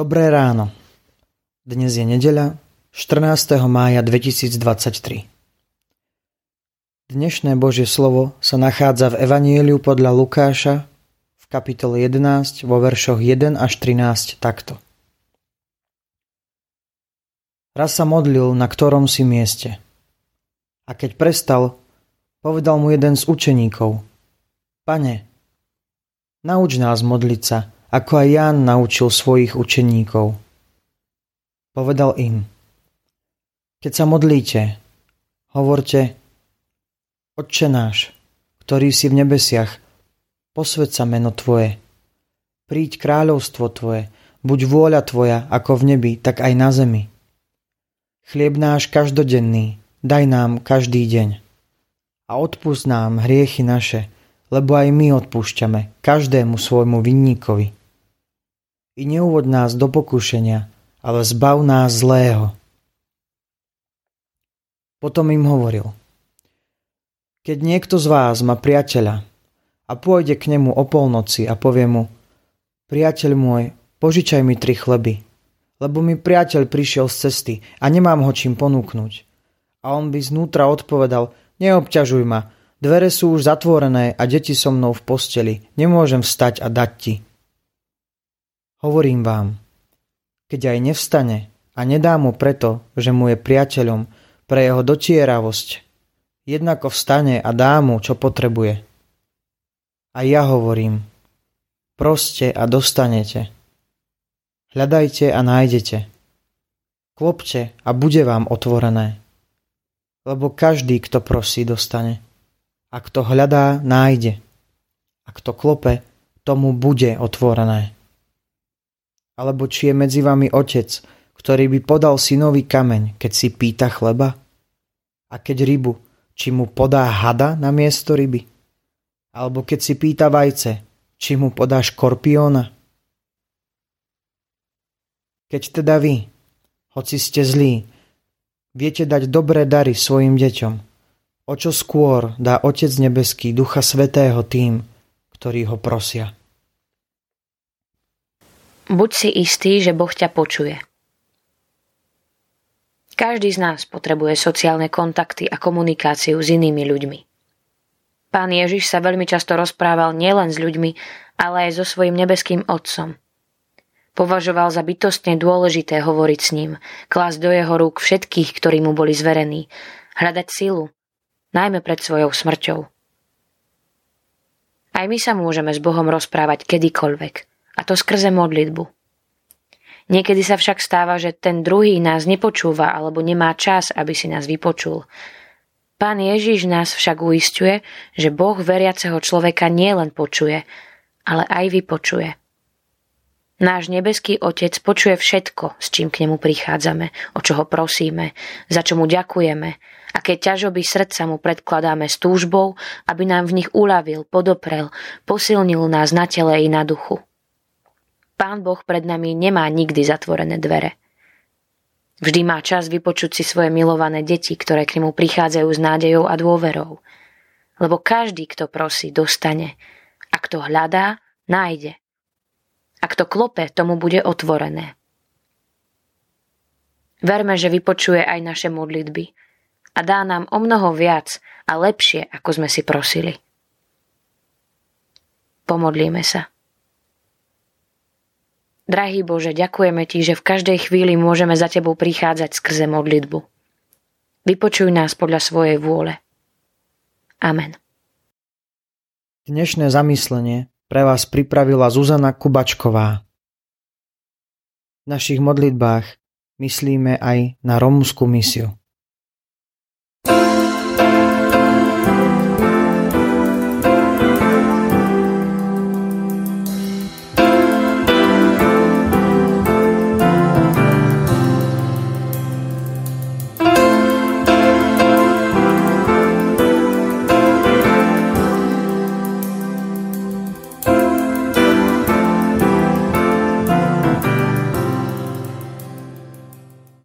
Dobré ráno. Dnes je nedeľa, 14. mája 2023. Dnešné Božie slovo sa nachádza v Evanieliu podľa Lukáša v kapitole 11 vo veršoch 1 až 13 takto. Raz sa modlil na ktorom si mieste. A keď prestal, povedal mu jeden z učeníkov. Pane, nauč nás modliť sa, ako aj Ján naučil svojich učeníkov. Povedal im, keď sa modlíte, hovorte, Otče náš, ktorý si v nebesiach, posved sa meno Tvoje. Príď kráľovstvo Tvoje, buď vôľa Tvoja ako v nebi, tak aj na zemi. Chlieb náš každodenný, daj nám každý deň. A odpust nám hriechy naše, lebo aj my odpúšťame každému svojmu vinníkovi i neuvod nás do pokušenia, ale zbav nás zlého. Potom im hovoril, keď niekto z vás má priateľa a pôjde k nemu o polnoci a povie mu, priateľ môj, požičaj mi tri chleby, lebo mi priateľ prišiel z cesty a nemám ho čím ponúknuť. A on by znútra odpovedal, neobťažuj ma, dvere sú už zatvorené a deti so mnou v posteli, nemôžem vstať a dať ti. Hovorím vám, keď aj nevstane a nedá mu preto, že mu je priateľom pre jeho dotieravosť, jednako vstane a dá mu, čo potrebuje. A ja hovorím, proste a dostanete. Hľadajte a nájdete. Klopte a bude vám otvorené. Lebo každý, kto prosí, dostane. A kto hľadá, nájde. A kto klope, tomu bude otvorené. Alebo či je medzi vami otec, ktorý by podal synovi kameň, keď si pýta chleba? A keď rybu, či mu podá hada na miesto ryby? Alebo keď si pýta vajce, či mu podá škorpióna? Keď teda vy, hoci ste zlí, viete dať dobré dary svojim deťom, o čo skôr dá Otec nebeský Ducha Svetého tým, ktorí ho prosia. Buď si istý, že Boh ťa počuje. Každý z nás potrebuje sociálne kontakty a komunikáciu s inými ľuďmi. Pán Ježiš sa veľmi často rozprával nielen s ľuďmi, ale aj so svojim nebeským Otcom. Považoval za bytostne dôležité hovoriť s ním, klásť do jeho rúk všetkých, ktorí mu boli zverení, hľadať silu, najmä pred svojou smrťou. Aj my sa môžeme s Bohom rozprávať kedykoľvek – a to skrze modlitbu. Niekedy sa však stáva, že ten druhý nás nepočúva alebo nemá čas, aby si nás vypočul. Pán Ježiš nás však uistuje, že Boh veriaceho človeka nielen počuje, ale aj vypočuje. Náš nebeský Otec počuje všetko, s čím k nemu prichádzame, o čo ho prosíme, za čo mu ďakujeme, aké ťažoby srdca mu predkladáme s túžbou, aby nám v nich uľavil, podoprel, posilnil nás na tele i na duchu. Pán Boh pred nami nemá nikdy zatvorené dvere. Vždy má čas vypočuť si svoje milované deti, ktoré k nemu prichádzajú s nádejou a dôverou. Lebo každý, kto prosí, dostane. A kto hľadá, nájde. A kto klope, tomu bude otvorené. Verme, že vypočuje aj naše modlitby a dá nám o mnoho viac a lepšie, ako sme si prosili. Pomodlíme sa. Drahý Bože, ďakujeme Ti, že v každej chvíli môžeme za Tebou prichádzať skrze modlitbu. Vypočuj nás podľa svojej vôle. Amen. Dnešné zamyslenie pre vás pripravila Zuzana Kubačková. V našich modlitbách myslíme aj na romskú misiu.